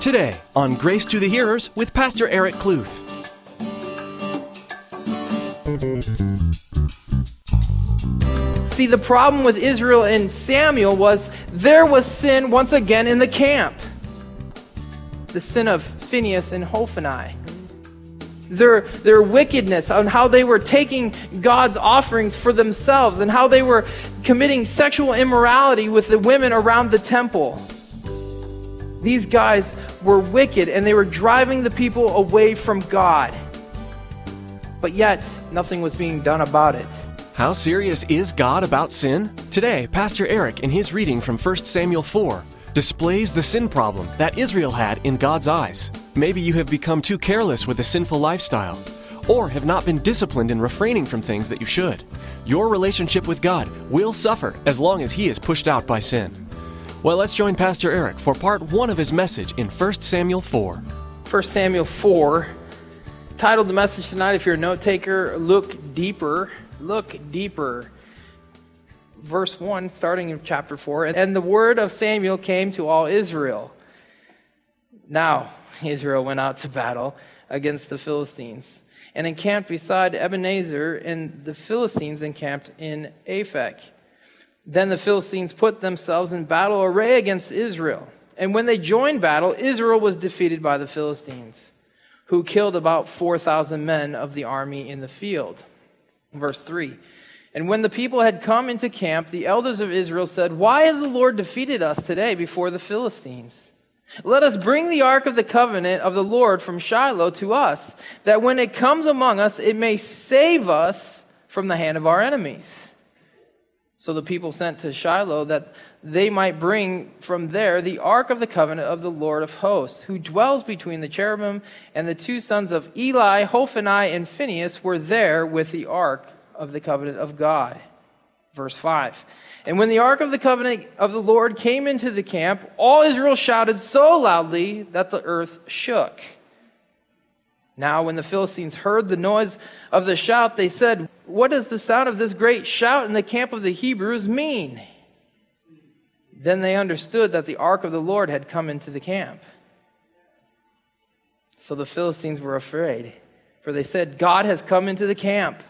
Today on Grace to the Hearers with Pastor Eric Kluth. See, the problem with Israel and Samuel was there was sin once again in the camp. The sin of Phinehas and Hophni. Their, their wickedness, on how they were taking God's offerings for themselves, and how they were committing sexual immorality with the women around the temple. These guys were wicked and they were driving the people away from God. But yet, nothing was being done about it. How serious is God about sin? Today, Pastor Eric, in his reading from 1 Samuel 4, displays the sin problem that Israel had in God's eyes. Maybe you have become too careless with a sinful lifestyle, or have not been disciplined in refraining from things that you should. Your relationship with God will suffer as long as He is pushed out by sin. Well, let's join Pastor Eric for part one of his message in 1 Samuel 4. 1 Samuel 4, titled the message tonight, if you're a note taker, Look Deeper. Look Deeper. Verse 1, starting in chapter 4. And the word of Samuel came to all Israel. Now, Israel went out to battle against the Philistines and encamped beside Ebenezer, and the Philistines encamped in Aphek. Then the Philistines put themselves in battle array against Israel. And when they joined battle, Israel was defeated by the Philistines, who killed about 4,000 men of the army in the field. Verse 3. And when the people had come into camp, the elders of Israel said, Why has the Lord defeated us today before the Philistines? Let us bring the ark of the covenant of the Lord from Shiloh to us, that when it comes among us, it may save us from the hand of our enemies. So the people sent to Shiloh that they might bring from there the ark of the covenant of the Lord of hosts, who dwells between the cherubim, and the two sons of Eli, Hophni, and Phinehas were there with the ark of the covenant of God. Verse 5. And when the ark of the covenant of the Lord came into the camp, all Israel shouted so loudly that the earth shook. Now, when the Philistines heard the noise of the shout, they said, What does the sound of this great shout in the camp of the Hebrews mean? Then they understood that the ark of the Lord had come into the camp. So the Philistines were afraid, for they said, God has come into the camp.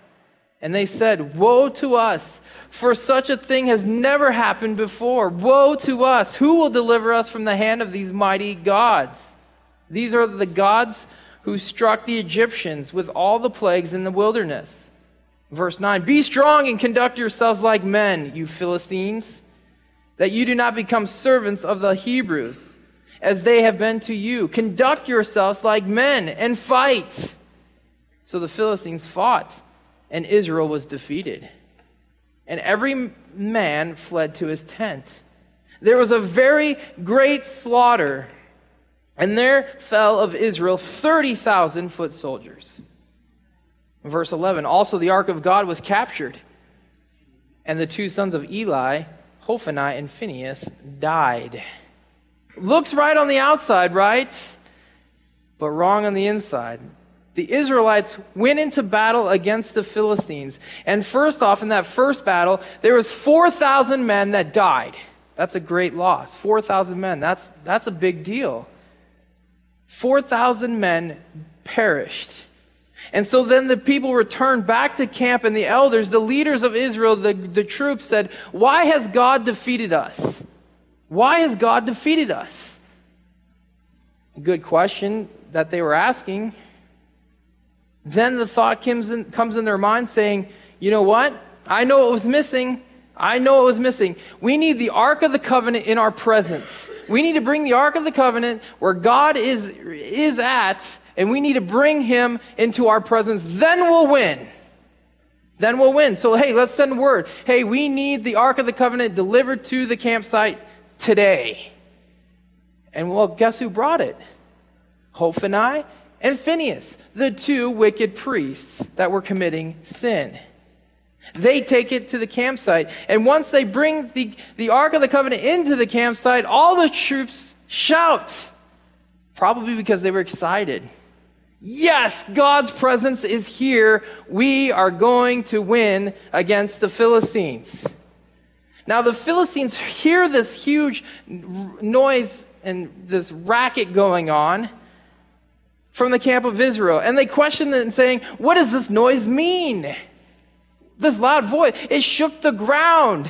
And they said, Woe to us, for such a thing has never happened before. Woe to us! Who will deliver us from the hand of these mighty gods? These are the gods who struck the Egyptians with all the plagues in the wilderness. Verse 9 Be strong and conduct yourselves like men, you Philistines, that you do not become servants of the Hebrews, as they have been to you. Conduct yourselves like men and fight. So the Philistines fought, and Israel was defeated. And every man fled to his tent. There was a very great slaughter and there fell of Israel 30,000 foot soldiers. Verse 11 Also the ark of God was captured, and the two sons of Eli, Hophni and Phinehas, died. Looks right on the outside, right? But wrong on the inside. The Israelites went into battle against the Philistines. And first off, in that first battle, there was 4,000 men that died. That's a great loss. 4,000 men. That's, that's a big deal. 4,000 men perished. And so then the people returned back to camp, and the elders, the leaders of Israel, the, the troops said, Why has God defeated us? Why has God defeated us? Good question that they were asking. Then the thought comes in, comes in their mind saying, You know what? I know what was missing. I know it was missing. We need the Ark of the Covenant in our presence. We need to bring the Ark of the Covenant where God is, is at, and we need to bring him into our presence. Then we'll win. Then we'll win. So, hey, let's send word. Hey, we need the Ark of the Covenant delivered to the campsite today. And well, guess who brought it? Hophni and Phinehas, the two wicked priests that were committing sin. They take it to the campsite. And once they bring the, the Ark of the Covenant into the campsite, all the troops shout. Probably because they were excited. Yes, God's presence is here. We are going to win against the Philistines. Now, the Philistines hear this huge noise and this racket going on from the camp of Israel. And they question it and saying, What does this noise mean? This loud voice, it shook the ground.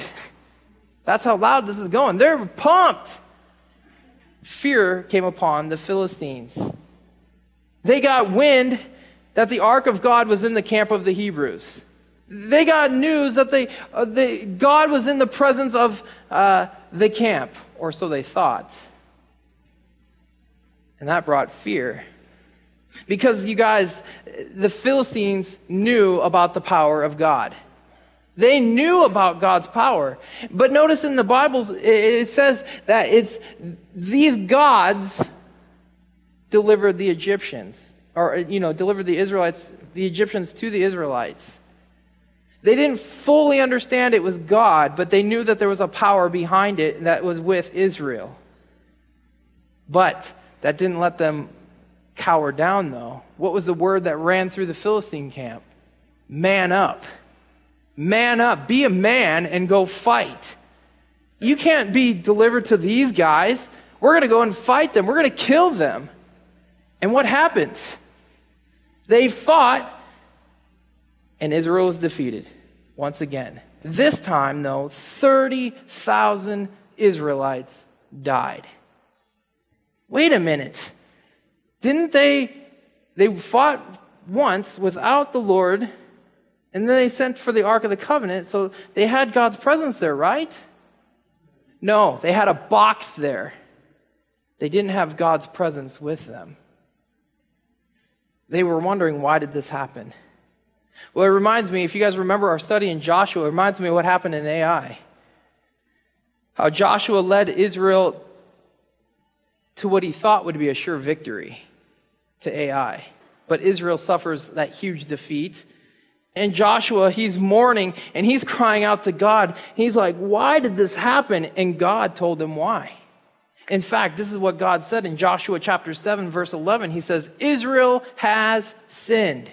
That's how loud this is going. They're pumped. Fear came upon the Philistines. They got wind that the ark of God was in the camp of the Hebrews. They got news that they, uh, they God was in the presence of uh, the camp, or so they thought. And that brought fear. Because you guys, the Philistines knew about the power of God. They knew about God's power. But notice in the Bibles, it says that it's these gods delivered the Egyptians, or, you know, delivered the Israelites, the Egyptians to the Israelites. They didn't fully understand it was God, but they knew that there was a power behind it that was with Israel. But that didn't let them cower down, though. What was the word that ran through the Philistine camp? Man up. Man up. Be a man and go fight. You can't be delivered to these guys. We're going to go and fight them. We're going to kill them. And what happens? They fought, and Israel was defeated once again. This time, though, 30,000 Israelites died. Wait a minute. Didn't they? They fought once without the Lord, and then they sent for the Ark of the Covenant, so they had God's presence there, right? No, they had a box there. They didn't have God's presence with them. They were wondering, why did this happen? Well, it reminds me, if you guys remember our study in Joshua, it reminds me of what happened in Ai. How Joshua led Israel to what he thought would be a sure victory to Ai. But Israel suffers that huge defeat. And Joshua, he's mourning and he's crying out to God. He's like, why did this happen? And God told him why. In fact, this is what God said in Joshua chapter 7, verse 11. He says, Israel has sinned,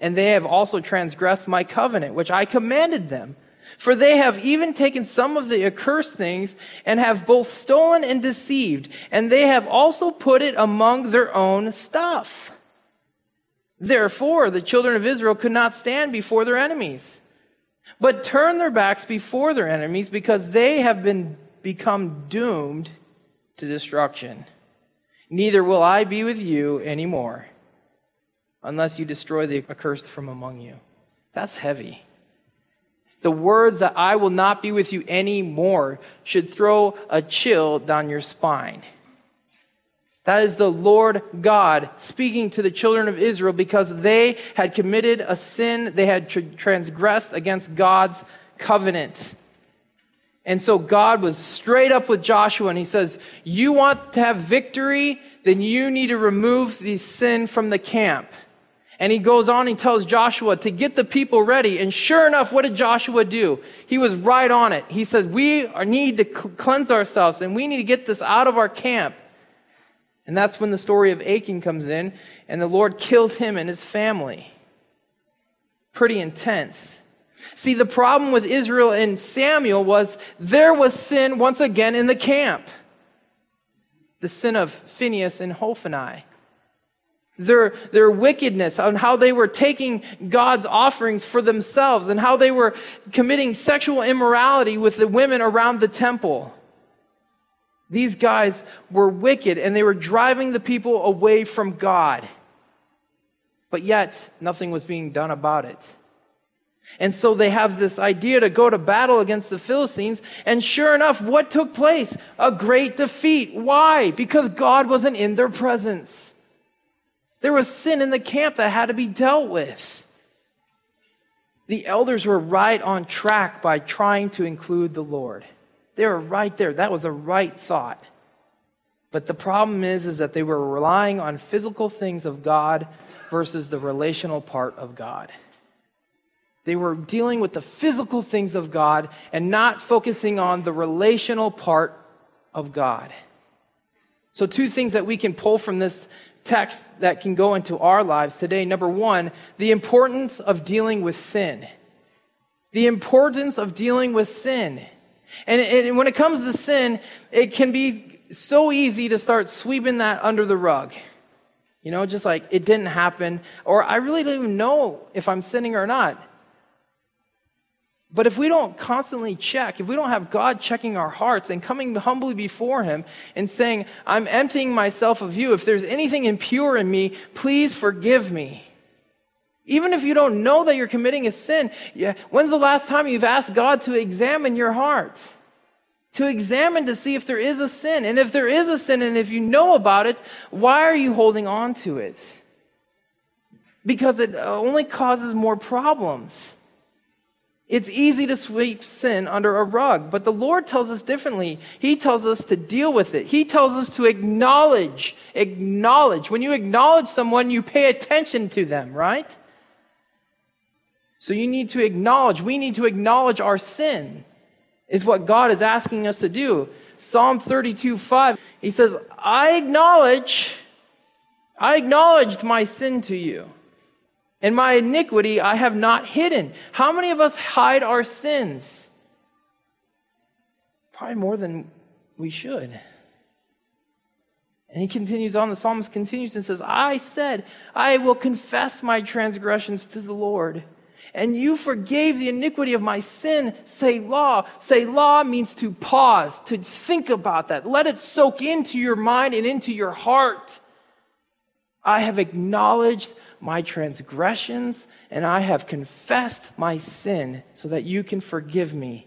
and they have also transgressed my covenant, which I commanded them. For they have even taken some of the accursed things and have both stolen and deceived, and they have also put it among their own stuff. Therefore, the children of Israel could not stand before their enemies, but turn their backs before their enemies because they have been become doomed to destruction. Neither will I be with you anymore unless you destroy the accursed from among you. That's heavy. The words that I will not be with you anymore should throw a chill down your spine. That is the Lord God speaking to the children of Israel because they had committed a sin. They had transgressed against God's covenant. And so God was straight up with Joshua and he says, You want to have victory? Then you need to remove the sin from the camp. And he goes on, he tells Joshua to get the people ready. And sure enough, what did Joshua do? He was right on it. He says, we need to cleanse ourselves and we need to get this out of our camp. And that's when the story of Achan comes in and the Lord kills him and his family. Pretty intense. See, the problem with Israel and Samuel was there was sin once again in the camp. The sin of Phinehas and Hophni their, their wickedness, on how they were taking God's offerings for themselves, and how they were committing sexual immorality with the women around the temple. These guys were wicked and they were driving the people away from God. But yet, nothing was being done about it. And so they have this idea to go to battle against the Philistines. And sure enough, what took place? A great defeat. Why? Because God wasn't in their presence. There was sin in the camp that had to be dealt with. The elders were right on track by trying to include the Lord. They were right there. That was a right thought. But the problem is, is that they were relying on physical things of God versus the relational part of God. They were dealing with the physical things of God and not focusing on the relational part of God. So, two things that we can pull from this text that can go into our lives today. Number one, the importance of dealing with sin. The importance of dealing with sin. And, and when it comes to sin, it can be so easy to start sweeping that under the rug. You know, just like it didn't happen, or I really don't even know if I'm sinning or not. But if we don't constantly check, if we don't have God checking our hearts and coming humbly before Him and saying, I'm emptying myself of you, if there's anything impure in me, please forgive me. Even if you don't know that you're committing a sin, yeah, when's the last time you've asked God to examine your heart? To examine to see if there is a sin. And if there is a sin and if you know about it, why are you holding on to it? Because it only causes more problems. It's easy to sweep sin under a rug, but the Lord tells us differently. He tells us to deal with it. He tells us to acknowledge, acknowledge. When you acknowledge someone, you pay attention to them, right? So you need to acknowledge, we need to acknowledge our sin, is what God is asking us to do. Psalm 32 5, he says, I acknowledge, I acknowledged my sin to you. And my iniquity I have not hidden. How many of us hide our sins? Probably more than we should. And he continues on, the psalmist continues and says, I said, I will confess my transgressions to the Lord. And you forgave the iniquity of my sin. Selah. Say law means to pause, to think about that. Let it soak into your mind and into your heart. I have acknowledged my transgressions and I have confessed my sin so that you can forgive me.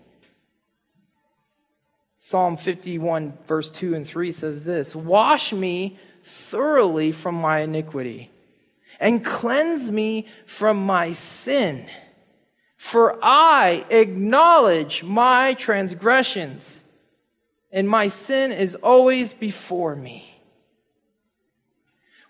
Psalm 51, verse 2 and 3 says this Wash me thoroughly from my iniquity and cleanse me from my sin. For I acknowledge my transgressions, and my sin is always before me.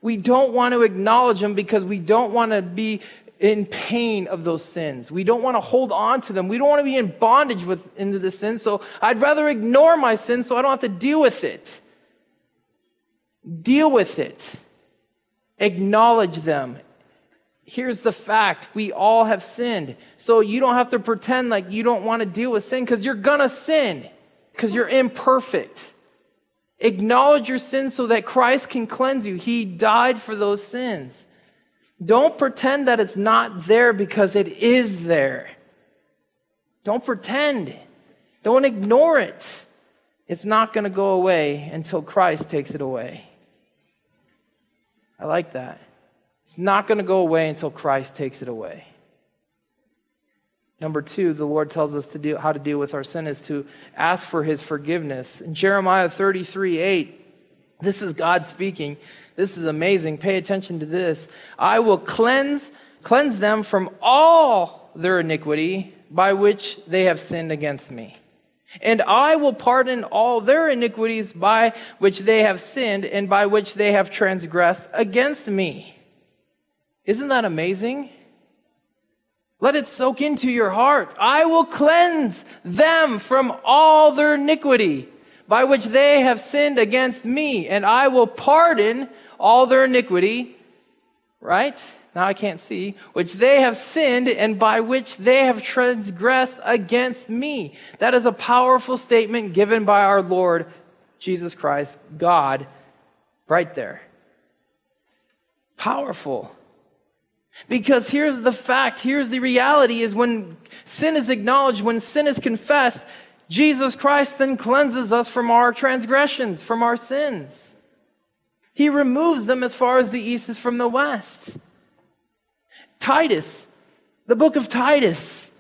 We don't want to acknowledge them because we don't want to be in pain of those sins. We don't want to hold on to them. We don't want to be in bondage with into the sin. So I'd rather ignore my sin so I don't have to deal with it. Deal with it. Acknowledge them. Here's the fact. We all have sinned. So you don't have to pretend like you don't want to deal with sin because you're gonna sin because you're imperfect. Acknowledge your sins so that Christ can cleanse you. He died for those sins. Don't pretend that it's not there because it is there. Don't pretend. Don't ignore it. It's not going to go away until Christ takes it away. I like that. It's not going to go away until Christ takes it away. Number two, the Lord tells us to do how to deal with our sin is to ask for his forgiveness. In Jeremiah 33, 8, this is God speaking. This is amazing. Pay attention to this. I will cleanse, cleanse them from all their iniquity by which they have sinned against me. And I will pardon all their iniquities by which they have sinned and by which they have transgressed against me. Isn't that amazing? Let it soak into your heart. I will cleanse them from all their iniquity by which they have sinned against me, and I will pardon all their iniquity, right? Now I can't see, which they have sinned and by which they have transgressed against me. That is a powerful statement given by our Lord Jesus Christ, God, right there. Powerful. Because here's the fact, here's the reality is when sin is acknowledged, when sin is confessed, Jesus Christ then cleanses us from our transgressions, from our sins. He removes them as far as the east is from the west. Titus, the book of Titus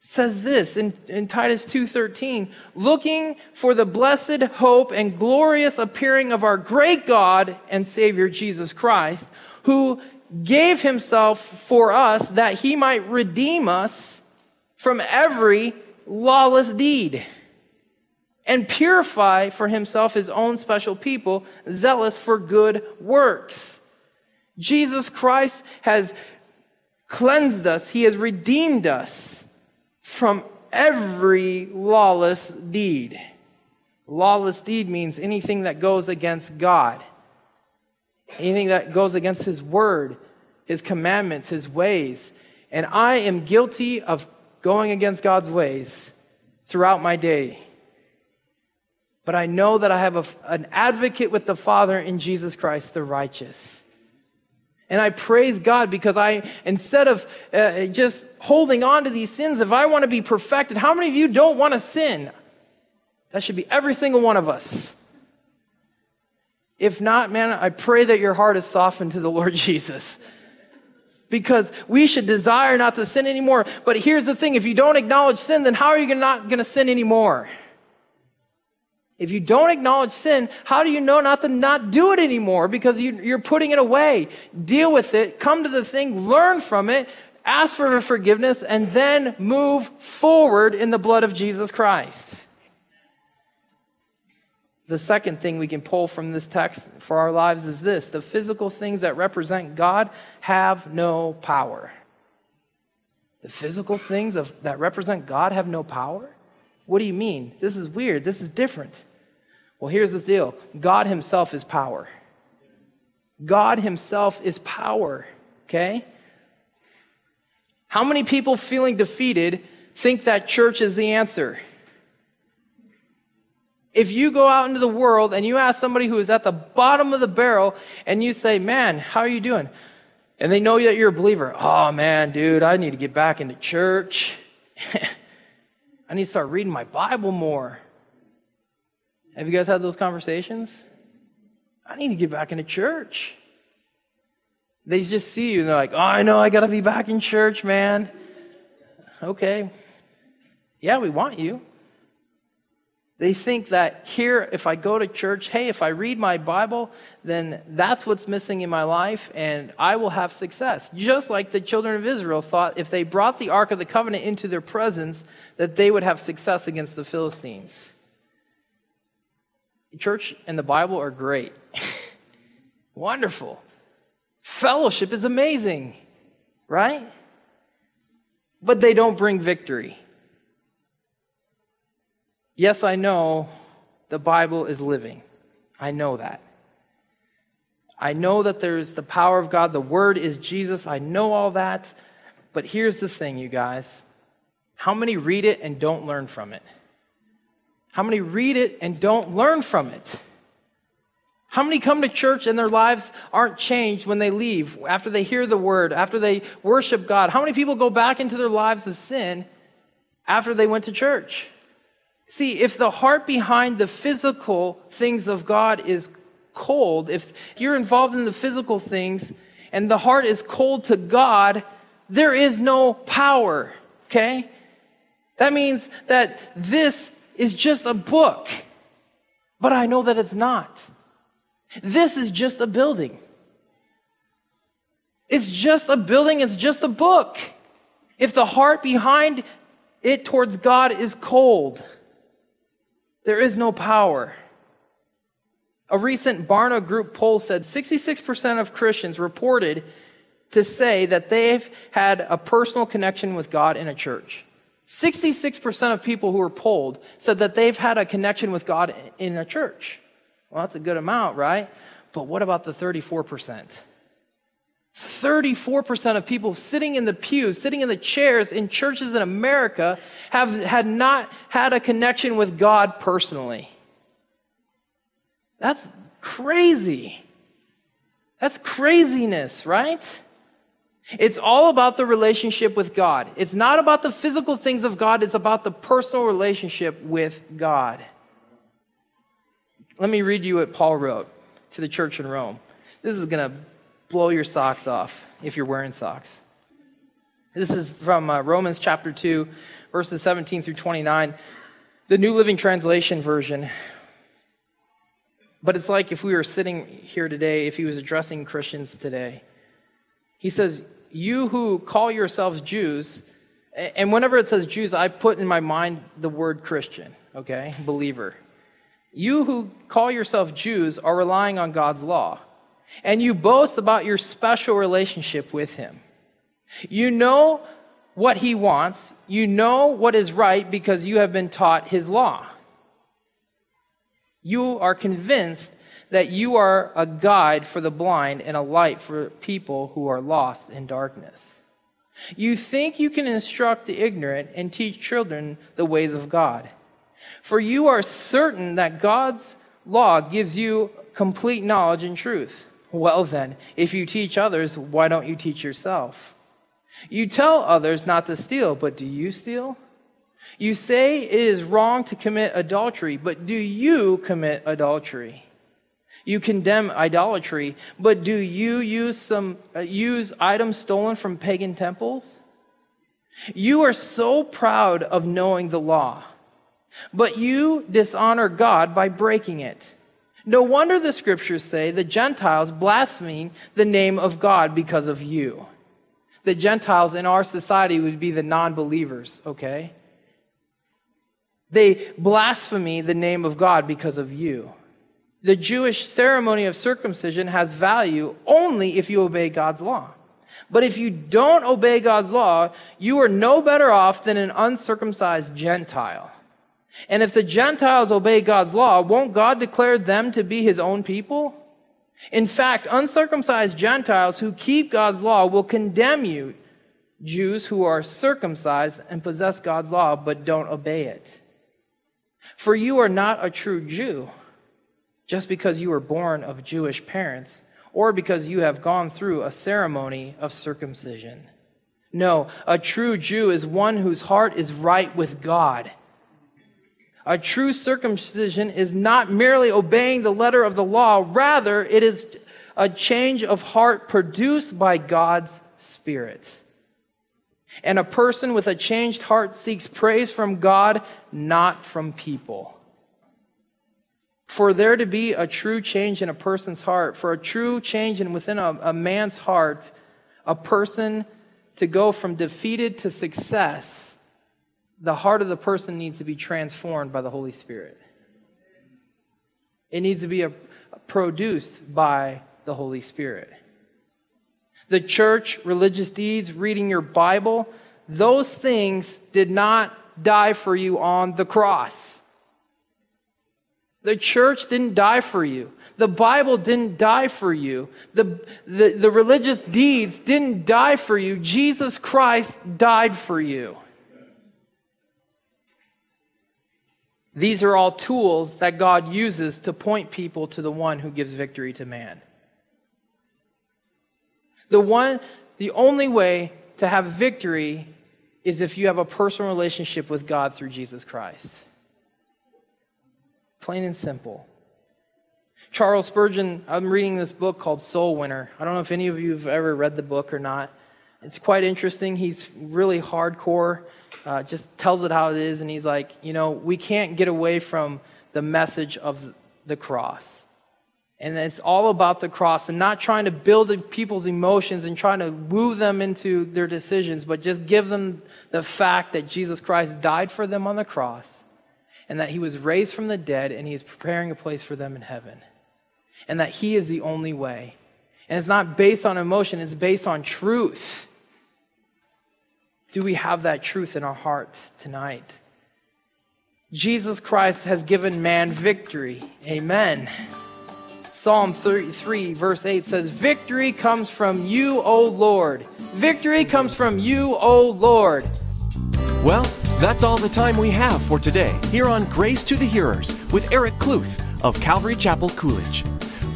says this in, in Titus 2:13, looking for the blessed hope and glorious appearing of our great God and Savior Jesus Christ, who gave himself for us that he might redeem us from every lawless deed and purify for himself his own special people, zealous for good works. Jesus Christ has cleansed us. He has redeemed us from every lawless deed. Lawless deed means anything that goes against God anything that goes against his word, his commandments, his ways. And I am guilty of going against God's ways throughout my day. but I know that I have a, an advocate with the Father in Jesus Christ, the righteous. And I praise God because I, instead of uh, just holding on to these sins, if I want to be perfected, how many of you don't want to sin? That should be every single one of us. If not, man, I pray that your heart is softened to the Lord Jesus. Because we should desire not to sin anymore. But here's the thing if you don't acknowledge sin, then how are you not going to sin anymore? If you don't acknowledge sin, how do you know not to not do it anymore? Because you, are putting it away. Deal with it, come to the thing, learn from it, ask for forgiveness, and then move forward in the blood of Jesus Christ. The second thing we can pull from this text for our lives is this the physical things that represent God have no power. The physical things of, that represent God have no power? What do you mean? This is weird. This is different. Well, here's the deal God Himself is power. God Himself is power, okay? How many people feeling defeated think that church is the answer? If you go out into the world and you ask somebody who is at the bottom of the barrel and you say, Man, how are you doing? And they know that you're a believer. Oh man, dude, I need to get back into church. I need to start reading my Bible more. Have you guys had those conversations? I need to get back into church. They just see you and they're like, oh, I know, I got to be back in church, man. Okay. Yeah, we want you. They think that here, if I go to church, hey, if I read my Bible, then that's what's missing in my life and I will have success. Just like the children of Israel thought if they brought the Ark of the Covenant into their presence, that they would have success against the Philistines church and the Bible are great. Wonderful. Fellowship is amazing, right? But they don't bring victory. Yes, I know the Bible is living. I know that. I know that there's the power of God. The Word is Jesus. I know all that. But here's the thing, you guys. How many read it and don't learn from it? How many read it and don't learn from it? How many come to church and their lives aren't changed when they leave, after they hear the word, after they worship God? How many people go back into their lives of sin after they went to church? See, if the heart behind the physical things of God is cold, if you're involved in the physical things and the heart is cold to God, there is no power, okay? That means that this is just a book, but I know that it's not. This is just a building. It's just a building, it's just a book. If the heart behind it towards God is cold, there is no power. A recent Barna Group poll said 66% of Christians reported to say that they've had a personal connection with God in a church. 66% of people who were polled said that they've had a connection with God in a church. Well, that's a good amount, right? But what about the 34%? 34% of people sitting in the pews, sitting in the chairs in churches in America have had not had a connection with God personally. That's crazy. That's craziness, right? It's all about the relationship with God. It's not about the physical things of God, it's about the personal relationship with God. Let me read you what Paul wrote to the church in Rome. This is going to blow your socks off if you're wearing socks. This is from uh, Romans chapter 2, verses 17 through 29, the New Living Translation version. But it's like if we were sitting here today, if he was addressing Christians today. He says, you who call yourselves Jews, and whenever it says Jews, I put in my mind the word Christian, okay, believer. You who call yourself Jews are relying on God's law, and you boast about your special relationship with Him. You know what He wants, you know what is right because you have been taught His law. You are convinced that you are a guide for the blind and a light for people who are lost in darkness. You think you can instruct the ignorant and teach children the ways of God. For you are certain that God's law gives you complete knowledge and truth. Well, then, if you teach others, why don't you teach yourself? You tell others not to steal, but do you steal? You say it is wrong to commit adultery, but do you commit adultery? You condemn idolatry, but do you use some uh, use items stolen from pagan temples? You are so proud of knowing the law, but you dishonor God by breaking it. No wonder the scriptures say the Gentiles blaspheme the name of God because of you. The Gentiles in our society would be the non believers, okay? They blaspheme the name of God because of you. The Jewish ceremony of circumcision has value only if you obey God's law. But if you don't obey God's law, you are no better off than an uncircumcised Gentile. And if the Gentiles obey God's law, won't God declare them to be his own people? In fact, uncircumcised Gentiles who keep God's law will condemn you, Jews who are circumcised and possess God's law but don't obey it. For you are not a true Jew just because you were born of Jewish parents or because you have gone through a ceremony of circumcision. No, a true Jew is one whose heart is right with God. A true circumcision is not merely obeying the letter of the law, rather, it is a change of heart produced by God's Spirit. And a person with a changed heart seeks praise from God, not from people. For there to be a true change in a person's heart, for a true change in within a, a man's heart, a person to go from defeated to success, the heart of the person needs to be transformed by the Holy Spirit. It needs to be a, produced by the Holy Spirit. The church, religious deeds, reading your Bible, those things did not die for you on the cross. The church didn't die for you. The Bible didn't die for you. The, the, the, religious deeds didn't die for you. Jesus Christ died for you. These are all tools that God uses to point people to the one who gives victory to man. The one, the only way to have victory is if you have a personal relationship with God through Jesus Christ. Plain and simple. Charles Spurgeon, I'm reading this book called Soul Winner. I don't know if any of you have ever read the book or not. It's quite interesting. He's really hardcore, uh, just tells it how it is. And he's like, you know, we can't get away from the message of the cross. And it's all about the cross and not trying to build people's emotions and trying to woo them into their decisions, but just give them the fact that Jesus Christ died for them on the cross and that he was raised from the dead and he is preparing a place for them in heaven. And that he is the only way. And it's not based on emotion, it's based on truth. Do we have that truth in our hearts tonight? Jesus Christ has given man victory. Amen. Psalm 33, verse 8 says, Victory comes from you, O Lord. Victory comes from you, O Lord. Well, that's all the time we have for today here on Grace to the Hearers with Eric Kluth of Calvary Chapel Coolidge.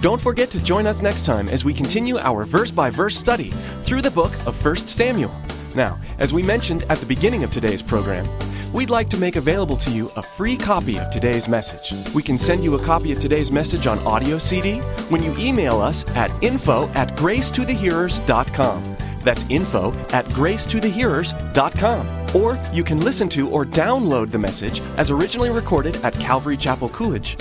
Don't forget to join us next time as we continue our verse by verse study through the book of 1 Samuel. Now, as we mentioned at the beginning of today's program, we'd like to make available to you a free copy of today's message. We can send you a copy of today's message on audio CD when you email us at info at gracetothehearers.com. That's info at gracetothehearers.com. Or you can listen to or download the message as originally recorded at Calvary Chapel Coolidge.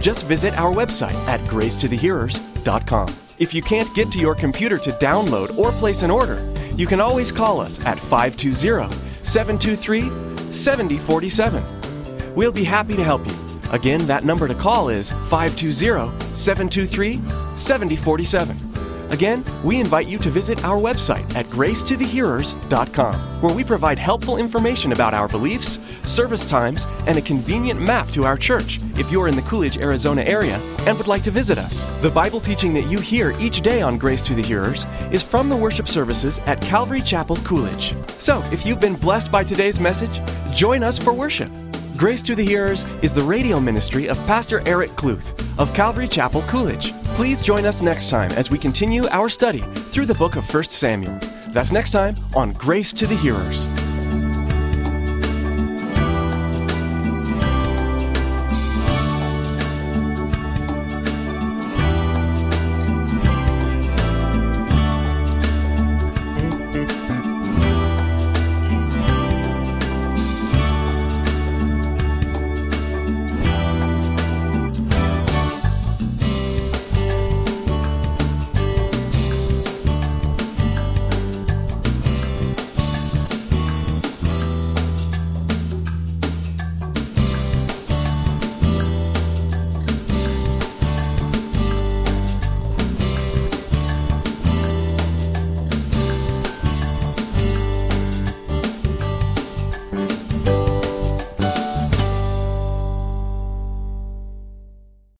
Just visit our website at gracetothehearers.com. If you can't get to your computer to download or place an order, you can always call us at 520 723 7047. We'll be happy to help you. Again, that number to call is 520 723 7047. Again, we invite you to visit our website at gracetothehearers.com, where we provide helpful information about our beliefs, service times, and a convenient map to our church if you're in the Coolidge, Arizona area and would like to visit us. The Bible teaching that you hear each day on Grace to the Hearers is from the worship services at Calvary Chapel Coolidge. So, if you've been blessed by today's message, join us for worship. Grace to the Hearers is the radio ministry of Pastor Eric Kluth of Calvary Chapel, Coolidge. Please join us next time as we continue our study through the book of 1 Samuel. That's next time on Grace to the Hearers.